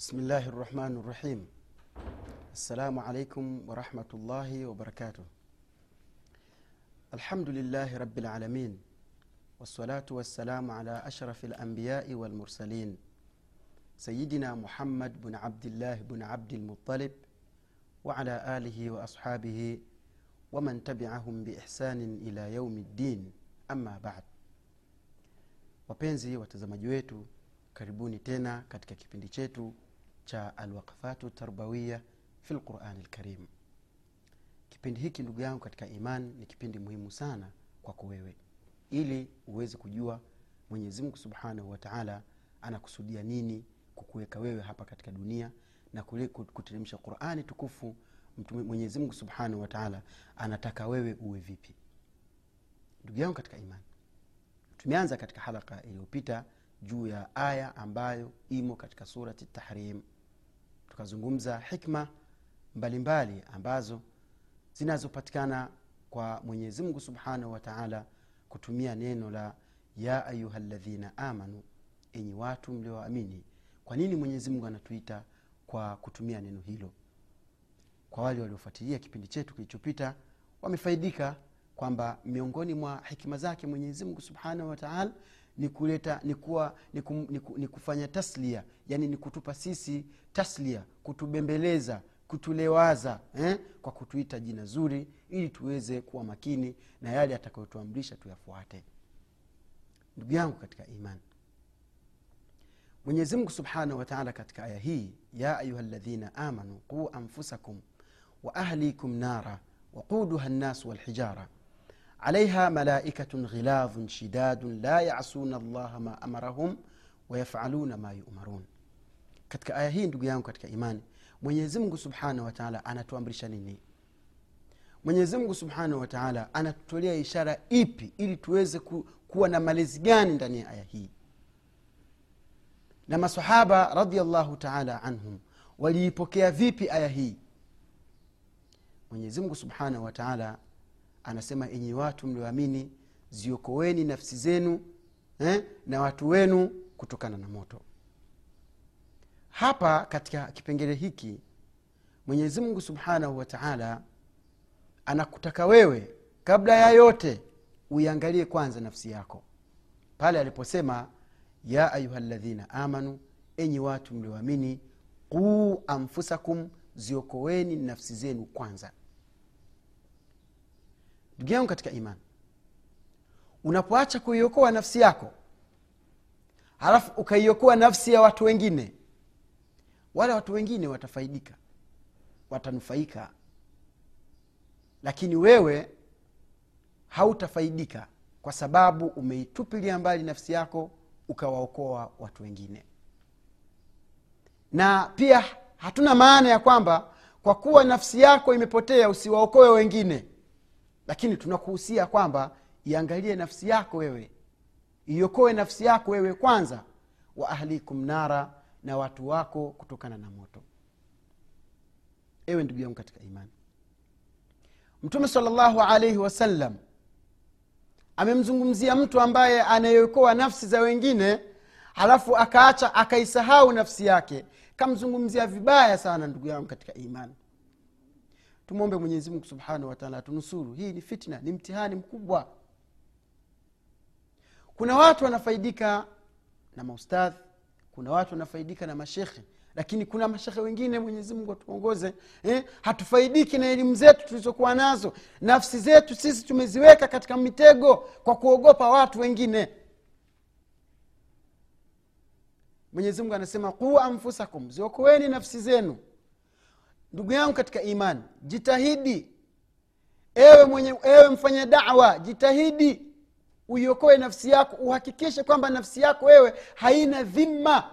بسم الله الرحمن الرحيم. السلام عليكم ورحمة الله وبركاته. الحمد لله رب العالمين والصلاة والسلام على أشرف الأنبياء والمرسلين سيدنا محمد بن عبد الله بن عبد المطلب وعلى آله وأصحابه ومن تبعهم بإحسان إلى يوم الدين. أما بعد watazamaji wetu karibuni tena katika kipindi chetu cha alwaqfatu tarbawiya fi lqurani lkarim kipindi hiki ndugu yangu katika iman ni kipindi muhimu sana kwako wewe ili uweze kujua mwenyezimngu subhanahu wataala anakusudia nini kukuweka wewe hapa katika dunia na kuteremsha qurani tukufu mwenyezimngu subhanahu wataala anataka wewe uwe vipi. Ndugu yangu katika imani tumeanza katika halaka iliyopita juu ya aya ambayo imo katika surati tahrim tukazungumza hikma mbalimbali mbali ambazo zinazopatikana kwa mwenyezi mungu subhanahu wataala kutumia neno la ya ayuha ladhina amanu enyi watu mlioamini. Kwa nini mwenyezi mungu anatuita kwa kutumia neno hilo? Kwa wale waliofuatilia kipindi chetu kilichopita wamefaidika kwamba miongoni mwa hikima zake mwenyezi mungu subhanahu wataala ni kuleta ni, kuwa, ni, kum, ni, ku, ni kufanya taslia yani ni kutupa sisi taslia kutubembeleza kutulewaza eh? kwa kutuita jina zuri ili tuweze kuwa makini na yale atakayotuamrisha tuyafuate ndugu yangu katika imani mwenyezimngu subhanahu wataala katika aya hii ya ayuha ladhina amanu quu anfusakum wa ahlikum nara waquduha nnasu walhijara عليها ملائكة غلاظ شداد لا يعصون الله ما أمرهم ويفعلون ما يؤمرون katika aya hii ndugu yangu katika imani mwenyezi mungu subhanahu wataala anatuamrisha nini mwenyezi mungu subhanahu wataala anatutolea ishara ipi ili tuweze ku, kuwa na malezi gani ndani ya aya hii na masahaba radiallahu taala anhum waliipokea vipi aya hii mwenyezi mungu subhanahu wataala anasema enyi watu mlioamini ziokoweni nafsi zenu eh, na watu wenu kutokana na moto. Hapa katika kipengele hiki mwenyezi mungu subhanahu wa taala anakutaka wewe kabla ya yote uiangalie kwanza nafsi yako. Pale aliposema ya ayuha ladhina amanu enyi watu mlioamini quu anfusakum ziokoweni nafsi zenu kwanza ndugu yangu katika imani. Unapoacha kuiokoa nafsi yako halafu ukaiokoa nafsi ya watu wengine wale watu wengine watafaidika watanufaika. Lakini wewe hautafaidika kwa sababu umeitupilia mbali nafsi yako ukawaokoa watu wengine. Na pia hatuna maana ya kwamba kwa kuwa nafsi yako imepotea usiwaokoe wengine lakini tunakuhusia kwamba iangalie nafsi yako wewe. Iokoe nafsi yako wewe kwanza. Wa ahlikum nara na watu wako kutokana na moto. Ewe ndugu yangu katika imani. Mtume salllahu alaihi wasallam amemzungumzia mtu ambaye anayeokoa nafsi za wengine halafu akaacha akaisahau nafsi yake. Kamzungumzia vibaya sana ndugu yangu katika imani tumwombe mwenyezimungu subhanahu wataala atunusuru. Hii ni fitna ni mtihani mkubwa. Kuna watu wanafaidika na maustadhi kuna watu wanafaidika na mashekhe lakini kuna mashekhe wengine mwenyezimungu atuongoze eh? hatufaidiki na elimu zetu tulizokuwa nazo. Nafsi zetu sisi tumeziweka katika mitego kwa kuogopa watu wengine. Mwenyezimungu anasema quu anfusakum ziokoweni nafsi zenu ndugu yangu katika imani jitahidi. Ewe mwenye ewe mfanya dawa jitahidi. Uiokoe nafsi yako uhakikishe kwamba nafsi yako wewe haina dhima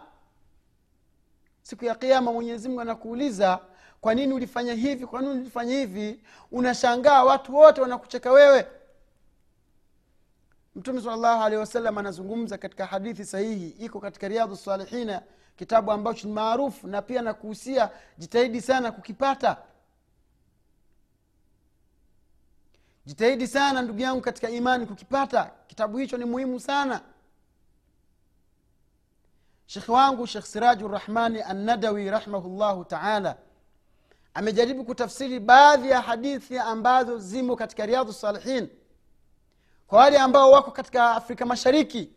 siku ya kiama mwenyezimungu anakuuliza kwa nini ulifanya hivi? Kwa nini ulifanya hivi? Unashangaa watu wote wanakucheka wewe mtume salllahu alehi wasallam anazungumza katika hadithi sahihi iko katika riadhu salihina kitabu ambacho ni maarufu na pia nakuhusia jitahidi sana kukipata. Jitahidi sana ndugu yangu katika imani kukipata. Kitabu hicho ni muhimu sana. Shekhe wangu shekh siraju rahmani annadawi rahimahullahu taala amejaribu kutafsiri baadhi ya hadithi ambazo zimo katika riadhu salihin kwa wale ambao wako katika afrika mashariki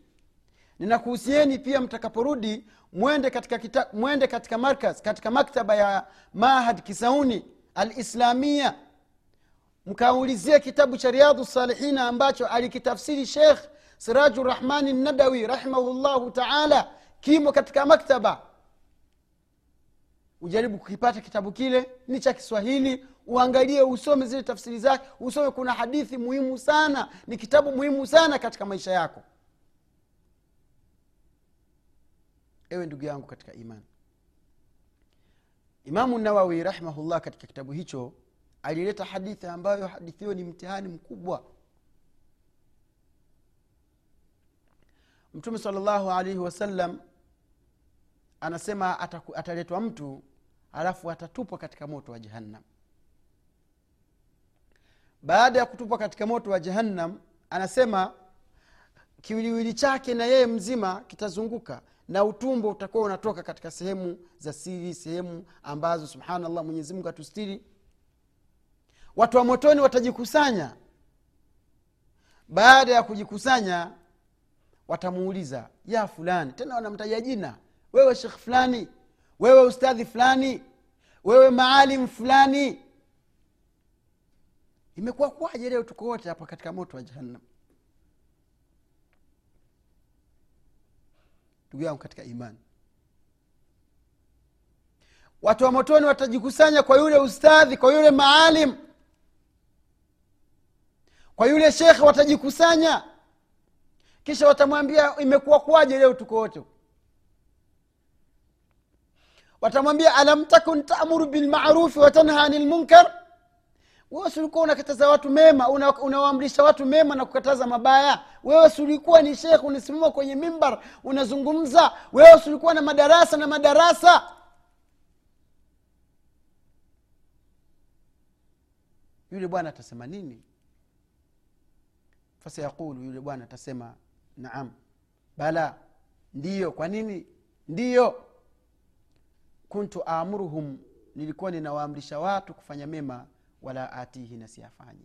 ninakuhusieni pia mtakaporudi mwende katika, kita, mwende katika markaz katika maktaba ya mahad kisauni alislamia. Mkaulizie kitabu cha riadhu salihina ambacho alikitafsiri shekh siraju rahmani nadawi rahimahullahu taala kimo katika maktaba ujaribu kukipata kitabu kile ni cha kiswahili uangalie usome zile tafsiri zake usome. Kuna hadithi muhimu sana ni kitabu muhimu sana katika maisha yako. Ewe ndugu yangu katika imani. Imamu nawawi rahimahullah katika kitabu hicho alileta hadithi ambayo hadithi hiyo ni mtihani mkubwa. Mtume salllahu alaihi wasallam anasema ataletwa mtu alafu atatupwa katika moto wa jahannam. Baada ya kutupwa katika moto wa jahannam anasema kiwiliwili chake na yeye mzima kitazunguka na utumbo utakuwa unatoka katika sehemu za siri sehemu ambazo subhanallah mwenyezimungu atustiri. Watu wa motoni watajikusanya. Baada ya kujikusanya watamuuliza ya fulani tena wanamtaja jina wewe shekh fulani wewe ustadhi fulani wewe maalim fulani. Imekuwa kuwaje leo tuko wote hapa katika moto wa jahannam? Ndugu yangu katika imani watu wa motoni watajikusanya kwa yule ustadhi kwa yule maalim kwa yule shekhe watajikusanya. Kisha watamwambia imekuwa kuwaje leo tuko wote watamwambia alam takun taamuru bilmarufi watanha ani lmunkar wewe siulikuwa unakataza watu mema unawaamrisha una watu mema na kukataza mabaya? Wewe siulikuwa ni shekh unasimama kwenye mimbar unazungumza? Wewe siulikuwa na madarasa na madarasa? Yule bwana atasema nini? Fasayaqulu yule bwana atasema naam. Bala ndiyo. Kwa nini? Ndiyo kuntu amuruhum nilikuwa ninawaamrisha watu kufanya mema wala atihi na siyafanyi.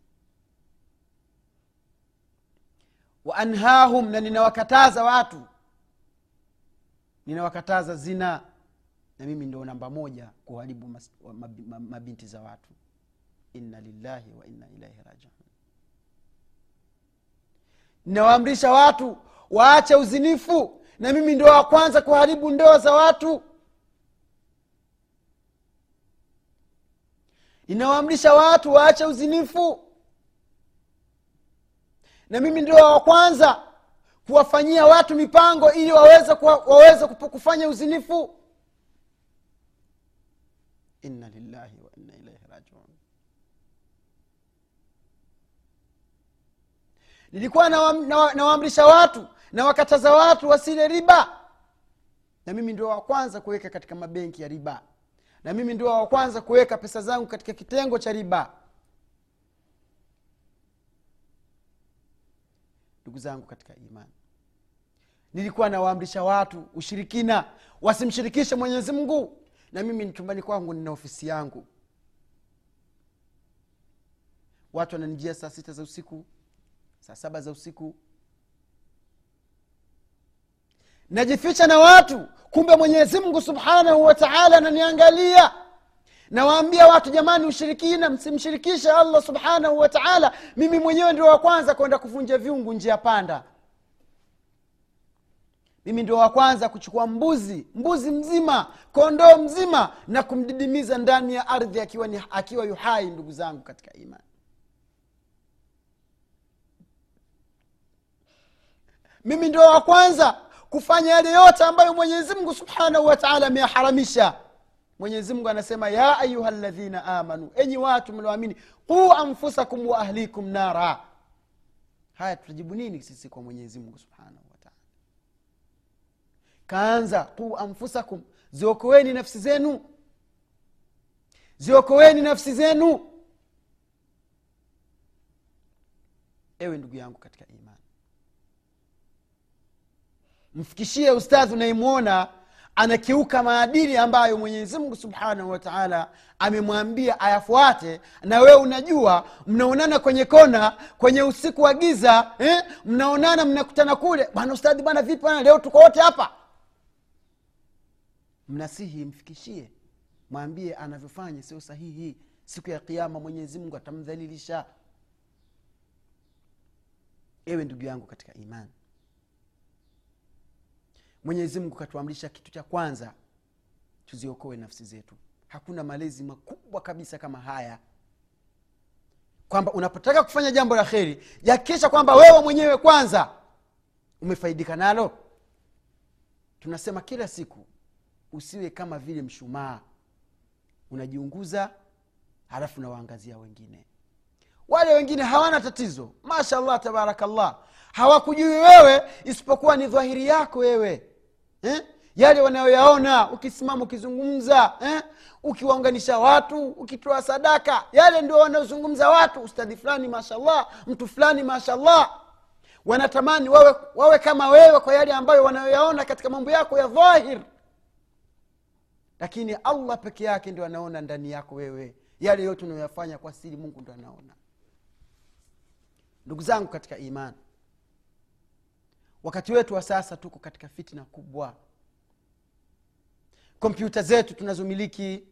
Wa na ninawakataza watu. Ninawakataza zina. Na mimi ndo namba moja kuharibu mabinti za watu. Inna lillahi wa inna ilaihi rajiun. Ninawaamrisha watu waache uzinifu. Na mimi ndo wa kwanza kuharibu ndoa za watu ninawaamrisha watu waache uzinifu. Na mimi ndio wa kwanza kuwafanyia watu mipango ili waweze, waweze kufanya uzinifu. Inna lillahi wa inna ilaihi rajiun. Nilikuwa nawaamrisha na, nawaamrisha watu na wakataza watu wasile riba. Na mimi ndio wa kwanza kuweka katika mabenki ya riba na mimi ndio wa kwanza kuweka pesa zangu katika kitengo cha riba. Ndugu zangu katika imani nilikuwa nawaamrisha watu ushirikina wasimshirikishe mwenyezi mungu. Na mimi chumbani kwangu nina ofisi yangu. Watu wananijia saa sita za usiku saa saba za usiku najificha na watu. Kumbe mwenyezi mungu subhanahu wataala ananiangalia. Nawaambia watu jamani ushirikina msimshirikishe allah subhanahu wataala mimi mwenyewe ndio wa kwanza kwenda kuvunja viungu njia panda. Mimi ndio wa kwanza kuchukua mbuzi mbuzi mzima kondoo mzima na kumdidimiza ndani ya ardhi akiwa, ni, akiwa yuhai ndugu zangu katika imani. Mimi ndio wa kwanza kufanya yale yote ambayo mwenyezi mungu subhanahu wa taala ameyaharamisha. Mwenyezi mungu anasema ya ayuha ladhina amanu enyi watu mlioamini quu anfusakum wa ahlikum nara. Haya tutajibu nini sisi kwa mwenyezi mungu subhanahu wataala kaanza quu anfusakum ziokoweni nafsi zenu. Ziokoweni nafsi zenu. Ewe ndugu yangu katika imani mfikishie ustadhi unayemwona anakiuka maadili ambayo mwenyezi mungu subhanahu wataala amemwambia ayafuate. Na wewe unajua mnaonana kwenye kona kwenye usiku wa giza eh? mnaonana mnakutana kule. Bwana ustadhi bwana vipi bwana leo tuko wote hapa? Mnasihi mfikishie. Mwambie anavyofanya sio sahihi. Siku ya kiama mwenyezi mungu atamdhalilisha. Ewe ndugu yangu katika imani mwenyezi mungu katuamrisha kitu cha kwanza tuziokoe nafsi zetu. Hakuna malezi makubwa kabisa kama haya. Kwamba unapotaka kufanya jambo la kheri jakisha kwamba wewe mwenyewe kwanza umefaidika nalo. Tunasema kila siku usiwe kama vile mshumaa. Unajiunguza halafu nawaangazia wengine. Wale wengine hawana tatizo. Mashallah tabarakallah. Hawakujui wewe isipokuwa ni dhahiri yako wewe eh? yale wanayoyaona ukisimama ukizungumza eh? ukiwaunganisha watu ukitoa sadaka yale ndio wanaozungumza watu. Ustadhi fulani mashallah mtu fulani mashallah. Wanatamani wawe, wawe kama wewe kwa yale ambayo wanayoyaona katika mambo yako ya dhahir. Lakini allah peke yake ndio anaona ndani yako wewe. Yale yote unayoyafanya kwa siri mungu ndo anaona. Ndugu zangu katika imani wakati wetu wa sasa tuko katika fitna kubwa. Kompyuta zetu tunazomiliki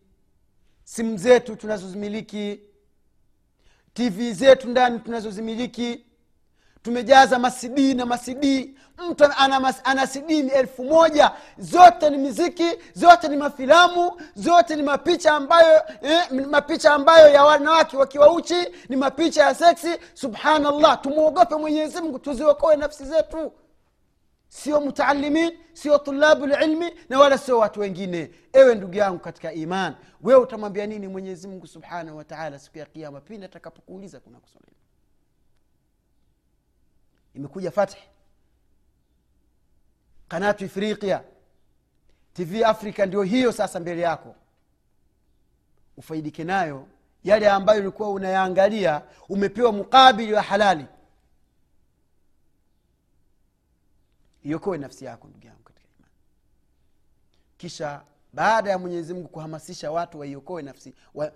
simu zetu tunazozimiliki tv zetu ndani tunazozimiliki. Tumejaza masidii na masidii mtu ana, mas, ana sidini elfu moja. Zote ni miziki zote ni mafilamu zote ni mapicha ambayo eh, mapicha ambayo ya wanawake wakiwa uchi ni mapicha ya seksi. Subhanallah tumwogope mwenyezimngu tuziokoe nafsi zetu sio mutaalimin sio tulabu lilmi na wala sio watu wengine. Ewe ndugu yangu katika iman wewe utamwambia nini mwenyezi mungu subhanahu wataala siku ya kiama pindi atakapokuuliza kuna kuswali? Imekuja fathi kanatu ifriqia tv africa ndio hiyo sasa mbele yako. Ufaidike nayo. Yale ambayo ulikuwa unayaangalia umepewa mukabili wa halali iokoe nafsi yako ndugu yangu katika imani. Kisha baada ya mwenyezi mungu kuhamasisha watu waiokoe nafsi wa,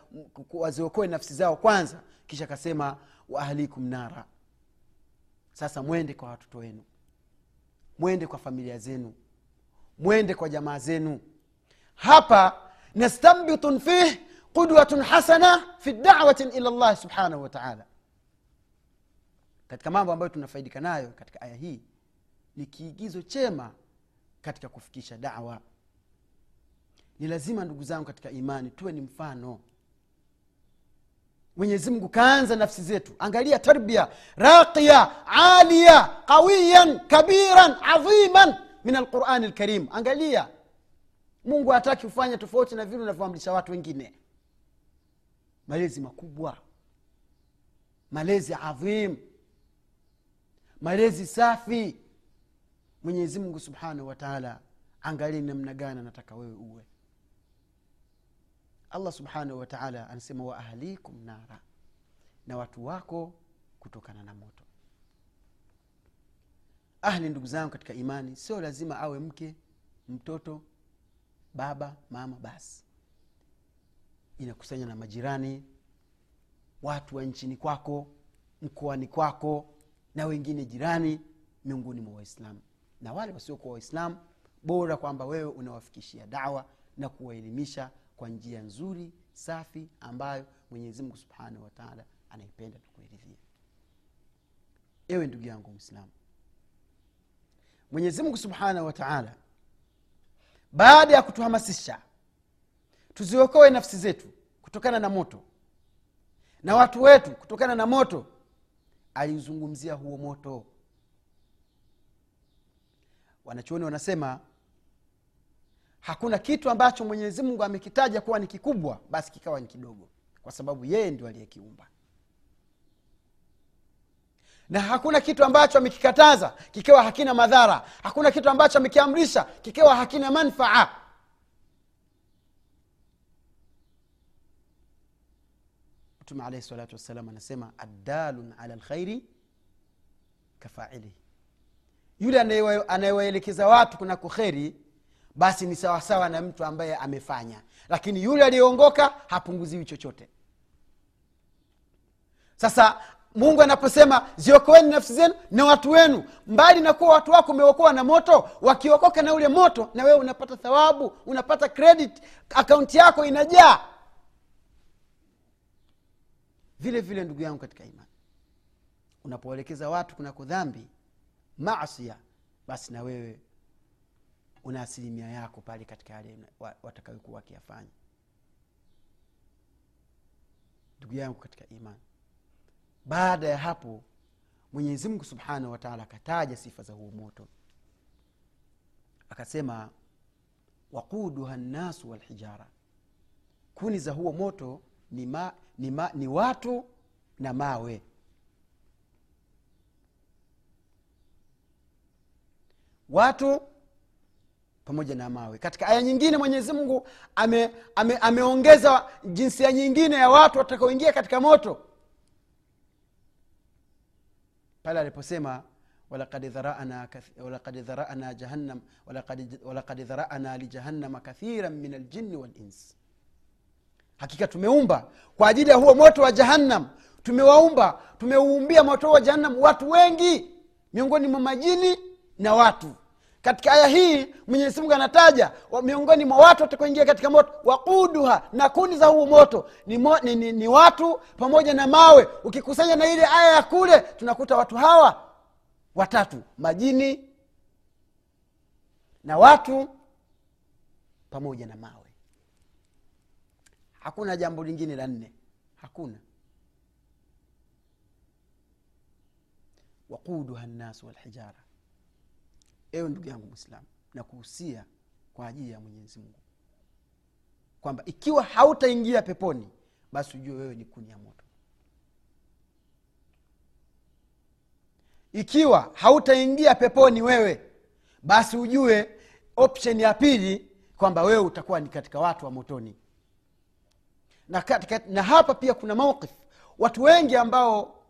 waziokoe nafsi zao kwanza kisha akasema waahlikum nara. Sasa mwende kwa watoto wenu. Mwende kwa familia zenu. Mwende kwa jamaa zenu. Hapa nastambitun fih qudwatun hasana fi dawatin ila llah subhanahu wataala katika mambo ambayo tunafaidika nayo katika aya hii ni kiigizo chema katika kufikisha dawa. Ni lazima ndugu zangu katika imani tuwe ni mfano. Mwenyezi mungu kaanza nafsi zetu. Angalia tarbia raqiya alia qawiyan kabiran adhiman min alqurani lkarim angalia. Mungu hataki ufanya tofauti na vile unavyoamrisha watu wengine. Malezi makubwa. Malezi adhim. Malezi safi mwenyezi mungu subhanahu wataala angalie namna gani anataka wewe uwe. Allah subhanahu wataala anasema wa ahlikum nara na watu wako kutokana na moto. Ahli ndugu zangu katika imani sio lazima awe mke mtoto baba mama basi. Inakusanya na majirani watu wa nchini kwako mkoani kwako na wengine jirani miongoni mwa waislamu na wale wasiokuwa waislamu bora kwamba wewe unawafikishia dawa na kuwaelimisha kwa njia nzuri safi ambayo mwenyezimungu subhanahu wataala anaipenda tukueridhia ewe ndugu yangu mwislamu mwenyezi mungu subhanahu wataala baada ya kutuhamasisha tuziokoe nafsi zetu kutokana na moto na watu wetu kutokana na moto aliuzungumzia huo moto wanachuoni wanasema hakuna kitu ambacho mwenyezi mungu amekitaja kuwa ni kikubwa basi kikawa ni kidogo kwa sababu yeye ndio aliyekiumba. Na hakuna kitu ambacho amekikataza kikiwa hakina madhara. Hakuna kitu ambacho amekiamrisha kikiwa hakina manfaa. Mtume alaihi salatu wassalam anasema addalun ala lkhairi kafailihi yule anayewaelekeza watu kunako kheri basi ni sawasawa na mtu ambaye amefanya. Lakini yule aliyeongoka hapunguziwi chochote. Sasa mungu anaposema ziokoeni nafsi zenu na watu wenu. Mbali na kuwa watu wako umeokoa na moto wakiokoka na ule moto na wewe unapata thawabu unapata credit akaunti yako inajaa. Vile vile ndugu yangu katika imani unapoelekeza watu kunako dhambi masia basi na wewe una asilimia yako pale katika yale wa- watakayokuwa wakiyafanya. Ndugu yangu katika imani baada ya hapo mwenyezi mungu subhanahu wataala akataja sifa za huo moto. Akasema waquduha nnasu walhijara. Kuni za huo moto ni, ma, ni, ma, ni watu na mawe watu pamoja na mawe. Katika aya nyingine mwenyezi mungu ame, ame, ameongeza jinsia nyingine ya watu watakaoingia katika moto. Pale aliposema walakad dharana dharana jahannam walaqad dharana lijahannama kathiran min aljinni walins hakika tumeumba kwa ajili ya huo moto wa jahannam. Tumewaumba tumeuumbia moto wa jahannam watu wengi miongoni mwa majini na watu. Katika aya hii mwenyezi mungu anataja miongoni mwa watu watakuingia katika moto wakuduha na kuni za huu moto. Ni, mo, ni, ni, ni watu pamoja na mawe. Ukikusanya na ile aya ya kule tunakuta watu hawa watatu majini na watu pamoja na mawe. Hakuna jambo lingine la nne. Hakuna. Waquduha nnasu walhijara ewe ndugu yangu mwislamu na kuhusia kwa ajili ya mwenyezi mungu. Kwamba ikiwa hautaingia peponi basi ujue wewe ni kuni ya moto. Ikiwa hautaingia peponi wewe basi ujue option ya pili kwamba wewe utakuwa ni katika watu wa motoni. Na, katika, na hapa pia kuna mauqif watu wengi ambao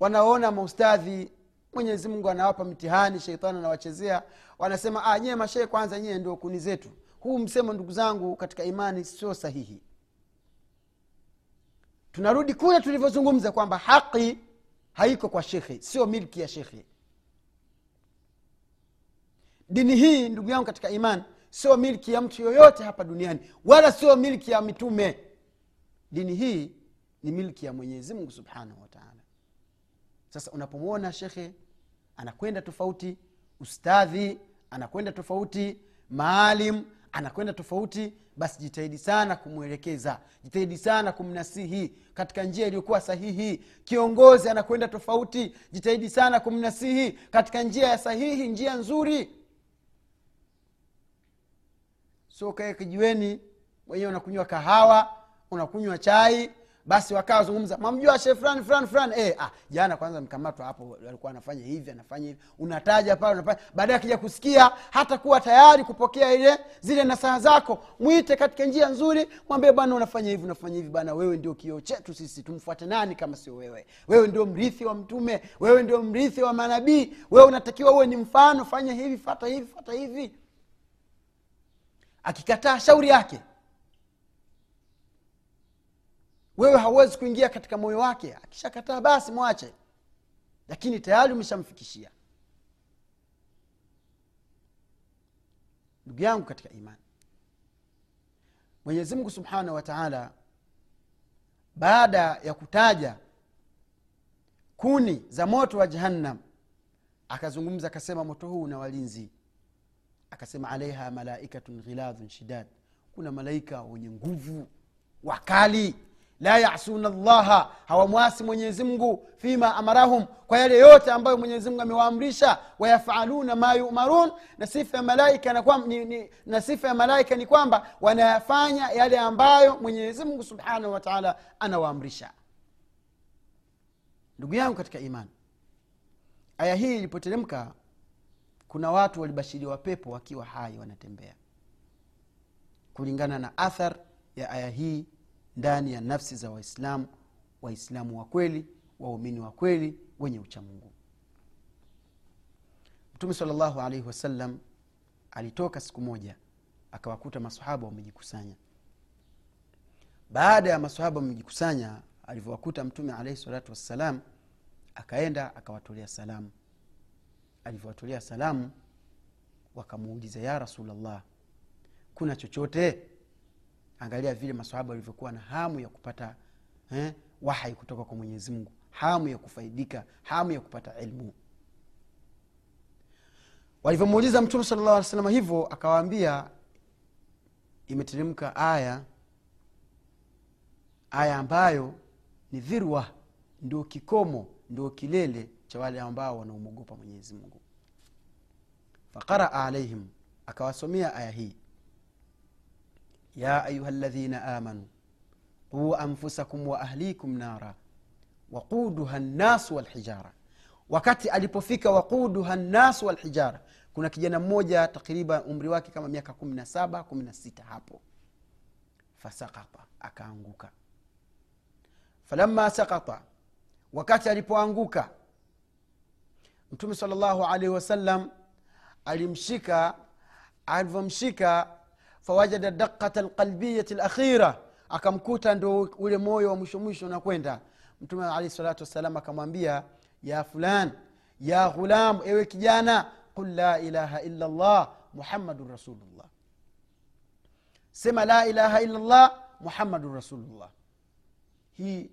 wanaona maustadhi mwenyezi mungu anawapa mtihani sheitani anawachezea. Wanasema ah, nyie mashehe kwanza nyie ndio kuni zetu. Huu msemo ndugu zangu katika imani sio sahihi. Tunarudi kule tulivyozungumza kwamba haki haiko kwa shekhe sio milki ya shekhe. Dini hii ndugu yangu katika imani sio milki ya mtu yoyote hapa duniani wala sio milki ya mitume. Dini hii ni milki ya mwenyezi mungu subhanahu wataala sasa unapomwona shekhe anakwenda tofauti ustadhi anakwenda tofauti maalim anakwenda tofauti. Basi jitahidi sana kumwelekeza jitahidi sana kumnasihi katika njia iliyokuwa sahihi. Kiongozi anakwenda tofauti jitahidi sana kumnasihi katika njia ya sahihi njia nzuri. Sio kae kijiweni mwenyewe unakunywa kahawa unakunywa chai basi wakawa wazungumza mamjua she fulani fulani fulani. E, ah, jana kwanza mkamatwa hapo alikuwa anafanya hivi anafanya hivi. Unataja pale unafanya. Baadaye akija kusikia hata kuwa tayari kupokea ile zile nasaha zako mwite katika njia nzuri mwambie bwana unafanya hivi unafanya hivi. Bana wewe ndio kioo chetu sisi tumfuate nani kama sio wewe? Wewe ndio mrithi wa mtume wewe ndio mrithi wa manabii wewe unatakiwa uwe ni mfano fanya hivi fata hivi fata hivi. Akikataa shauri yake wewe hauwezi kuingia katika moyo wake. Akishakataa basi mwache. Lakini tayari umeshamfikishia. Ndugu yangu katika imani mwenyezi mungu subhanahu wa taala baada ya kutaja kuni za moto wa jahannam akazungumza akasema moto huu una walinzi. Akasema alaiha malaikatun ghiladhun shidad. Kuna malaika wenye nguvu wakali la yasuna llaha hawamwasi mwenyezimngu fima amarahum. Kwa yale yote ambayo mwenyezimngu amewaamrisha wayafaluna ma yumarun na sifa ya malaika na, ni, sifa ya malaika ni kwamba wanayafanya yale ambayo mwenyezimngu subhanahu wataala anawaamrisha. Ndugu yangu katika imani aya hii ilipoteremka kuna watu walibashiriwa pepo wakiwa hai wanatembea. Kulingana na athar ya aya hii ndani ya nafsi za waislamu waislamu wa kweli waumini wa kweli wenye uchamungu mtume salllahu alaihi wasallam alitoka siku moja akawakuta masahaba wamejikusanya. Baada ya masahaba wamejikusanya alivyowakuta mtume alaihi salatu wassalam akaenda akawatolea salamu. Alivyowatolea salamu wakamuuliza ya rasulllah kuna chochote angalia vile masahaba walivyokuwa na hamu ya kupata eh, wahai kutoka kwa mwenyezi mungu. Hamu ya kufaidika hamu ya kupata ilmu. Walivyomuuliza mtume sala llah salama hivyo akawaambia imeteremka aya aya ambayo ni dhirwa ndio kikomo ndio kilele cha wale ambao wanaomwogopa mwenyezi mungu. Faqaraa alaihim akawasomea aya hii ayuha ladhina amanu quu anfusakum wa ahlikum nara waquduha nnas walhijara. Wakati alipofika waquduha nnas walhijara kuna kijana mmoja takriban umri wake kama miaka kumi na saba kumi na sita hapo. Fasakata akaanguka. Falamma sakata wakati alipoanguka mtume sal llahu alaihi wasallam alimshika alivyomshika fawajada daqata lqalbiyati lakhira akamkuta ndo ule moyo wa mwisho mwisho unakwenda. Mtume alaihi salatu wassalam akamwambia ya fulan ya ghulam ewe kijana qul la ilaha illa llah muhammadun rasulullah. Sema la ilaha illa llah muhammadun rasulullah. Hii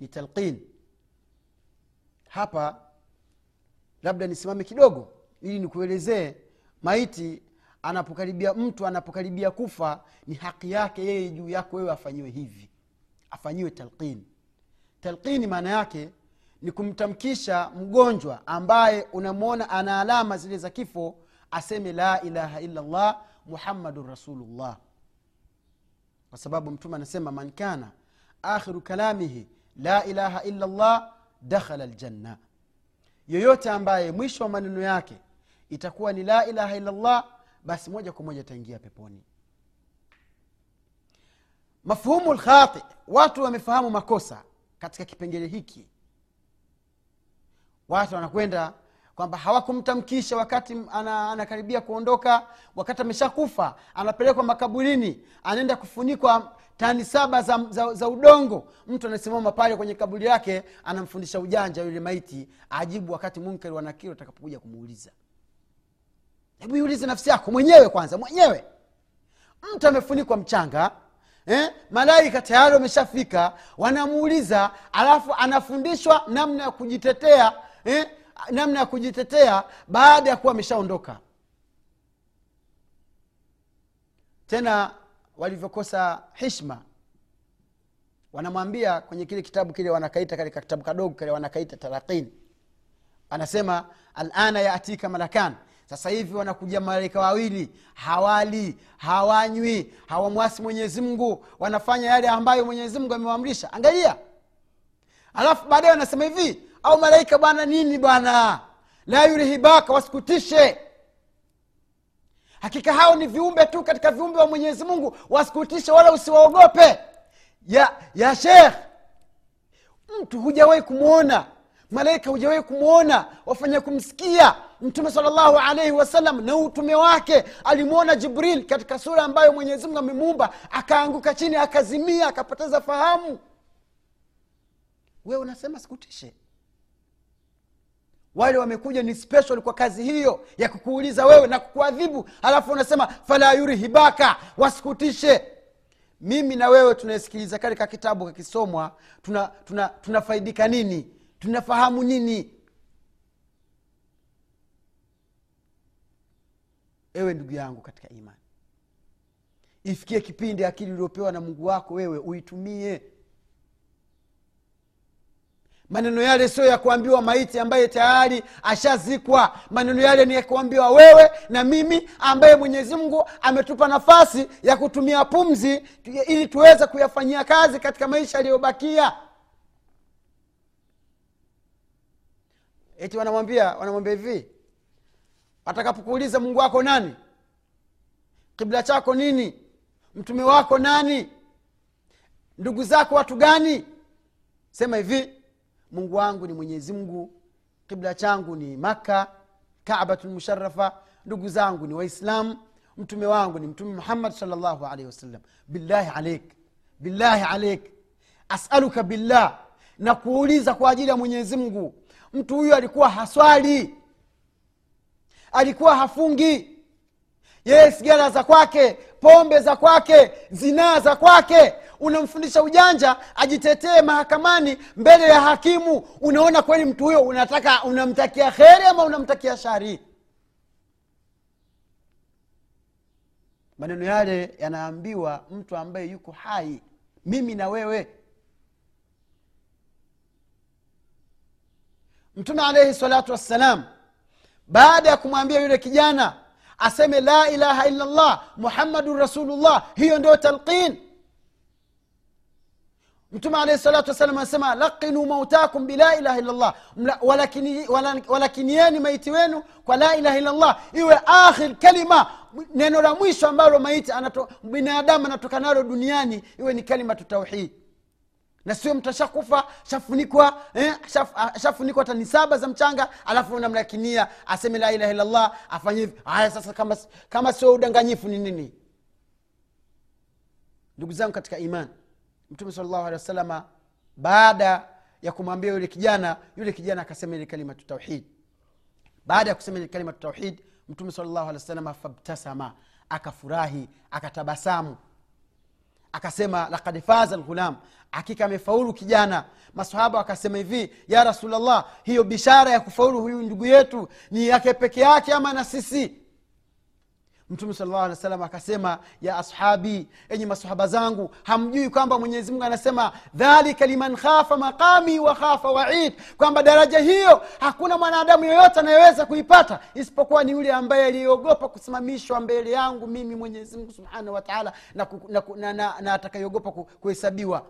ni talqin. Hapa labda nisimame kidogo ili nikuelezee maiti anapokaribia mtu anapokaribia kufa ni haki yake yeye juu yako wewe afanyiwe hivi. Afanyiwe talqini talqini maana yake ni kumtamkisha mgonjwa ambaye unamwona ana alama zile za kifo aseme la ilaha illallah muhammadun rasulullah. Kwa sababu mtume anasema man kana akhiru kalamihi la ilaha illallah dakhala ljanna yoyote ambaye mwisho wa maneno yake itakuwa ni la ilaha illa llah basi moja kwa moja ataingia peponi. Mafhumu lkhati watu wamefahamu makosa katika kipengele hiki. Watu wanakwenda kwamba hawakumtamkisha wakati ana, anakaribia kuondoka wakati ameshakufa anapelekwa makaburini anaenda kufunikwa tani saba za, za, za udongo. Mtu anasimama pale kwenye kaburi yake anamfundisha ujanja yule maiti ajibu wakati munkari wanakiri atakapokuja kumuuliza hebu iulize nafsi yako mwenyewe kwanza mwenyewe mtu amefunikwa mchanga eh? malaika tayari wameshafika wanamuuliza alafu anafundishwa namna ya kujitetea eh? namna ya kujitetea baada ya kuwa ameshaondoka tena walivyokosa hishma wanamwambia kwenye kile kitabu kile wanakaita katika kitabu kadogo kile wanakaita tarakini anasema alana yatika malakan sasa hivi wanakuja malaika wawili. Hawali hawanywi hawamwasi mwenyezi mungu. Wanafanya yale ambayo mwenyezi mungu angalia. Alafu baadaye wanasema hivi au malaika bwana nini bwana? La yurihibaka wasikutishe. Hakika hao ni viumbe tu katika viumbe wa mwenyezi mungu. Wasikutishe wala usiwaogope. Ya ya shekh mtu hujawahi kumwona malaika hujawahi kumwona wafanya kumsikia mtume salllahu alaihi wasallam na utume wake alimwona jibril katika sura ambayo mwenyezimungu amemuumba akaanguka chini akazimia akapoteza fahamu. Wewe unasema sikutishe? Wale wamekuja ni special kwa kazi hiyo ya kukuuliza wewe na kukuadhibu alafu unasema fala yurihibaka wasikutishe. Mimi na wewe tunaesikiliza katika kitabu kakisomwa tunafaidika tuna, tuna nini? Tunafahamu nini ewe ndugu yangu katika imani. Ifikie kipindi akili uliopewa na mungu wako wewe uitumie. Maneno yale sio ya kuambiwa maiti ambaye tayari ashazikwa. Maneno yale ni ya kuambiwa wewe na mimi ambaye mwenyezi mungu ametupa nafasi ya kutumia pumzi ili tuweze kuyafanyia kazi katika maisha yaliyobakia. Eti wanamwambia wanamwambia hivi atakapokuuliza mungu wako nani? Kibla chako nini? Mtume wako nani? Ndugu zako watu gani? Sema hivi mungu wangu ni mwenyezi mungu. Kibla changu ni makka kabatun musharafa ndugu zangu ni waislamu. Mtume wangu ni mtume muhammad salllahu alaihi wasallam. Billahi alaik billahi alaik. Asaluka billah na kuuliza kwa ajili ya mwenyezi mungu. Mtu huyu alikuwa haswali alikuwa hafungi. Yeye sigara za kwake pombe za kwake zinaa za kwake. Unamfundisha ujanja ajitetee mahakamani mbele ya hakimu. Unaona kweli mtu huyo unataka unamtakia kheri ama unamtakia shari? Maneno yale yanaambiwa mtu ambaye yuko hai mimi na wewe. Mtume alaihi salatu wassalam baada ya kumwambia yule kijana aseme la ilaha illa llah muhammadun rasulullah hiyo ndio talqin. Mtume alaihi salatu wassalam anasema laqinu mautakum bila ilaha illa llah walakinieni maiti wenu kwa la ilaha illa llah iwe akhir kalima neno la mwisho ambalo maiti binadamu anatoka nalo duniani iwe ni kalimatu tauhid na sio mtu ashakufa shafunikwa eh, shaf, tani saba za mchanga alafu namlakinia aseme la ilaha illallah afanye hivi. Haya sasa kama, kama sio udanganyifu ni nini? Ndugu zangu katika iman mtume salllahu alehi wasalama baada ya kumwambia yule kijana yule kijana akasema ile kalimatu tauhid. Baada ya kusema ile kalimatu tauhid mtume salllahu alehi wasalama fabtasama akafurahi akatabasamu akasema lakad faza lghulam hakika amefaulu kijana. Masahaba wakasema hivi ya rasulllah hiyo bishara ya kufaulu huyu ndugu yetu ni yake peke yake ama na sisi mtume salllah alih wasalam akasema ya ashabi enye masahaba zangu hamjui kwamba mwenyezi mungu anasema dhalika liman khafa maqami wa khafa waid kwamba daraja hiyo hakuna mwanadamu yoyote anayeweza kuipata isipokuwa ni yule ambaye aliyeogopa kusimamishwa mbele yangu mimi mwenyezi mungu subhanahu wataala na, na, na, na, na atakayeogopa kuhesabiwa.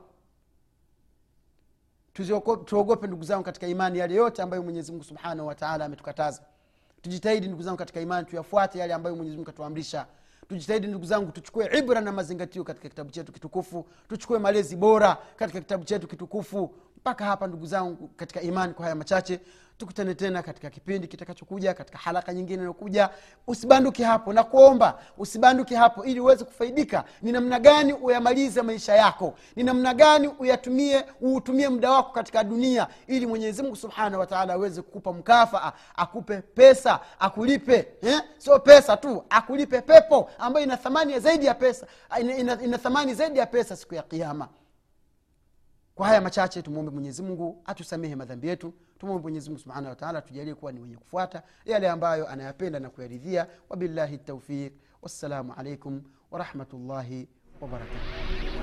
Tuogope ndugu zangu katika imani yale yote ambayo mwenyezi mungu subhanahu wataala ametukataza tujitahidi ndugu zangu katika imani tuyafuate yale ambayo mwenyezi mungu atuamrisha tujitahidi ndugu zangu tuchukue ibra na mazingatio katika kitabu chetu kitukufu. Tuchukue malezi bora katika kitabu chetu kitukufu mpaka hapa ndugu zangu katika imani kwa haya machache tukutane tena katika kipindi kitakachokuja katika haraka nyingine inayokuja. Usibanduke hapo. Na kuomba usibanduke hapo ili uweze kufaidika. Ni namna gani uyamalize maisha yako? Ni namna gani uyatumie uutumie muda wako katika dunia ili mwenyezi mungu subhanahu wataala aweze kukupa mkafaa akupe pesa akulipe eh? sio pesa tu akulipe pepo ambayo ina thamani zaidi ya pesa ina, ina, ina thamani zaidi ya pesa siku ya kiama kwa haya machache tumwombe mwenyezi mungu atusamehe madhambi yetu tumwombe mwenyezi mungu subhanahu wataala tujalie kuwa ni wenye kufuata yale ambayo anayapenda na kuyaridhia. Wabillahi taufiq wassalamu alaikum warahmatullahi wabarakatuh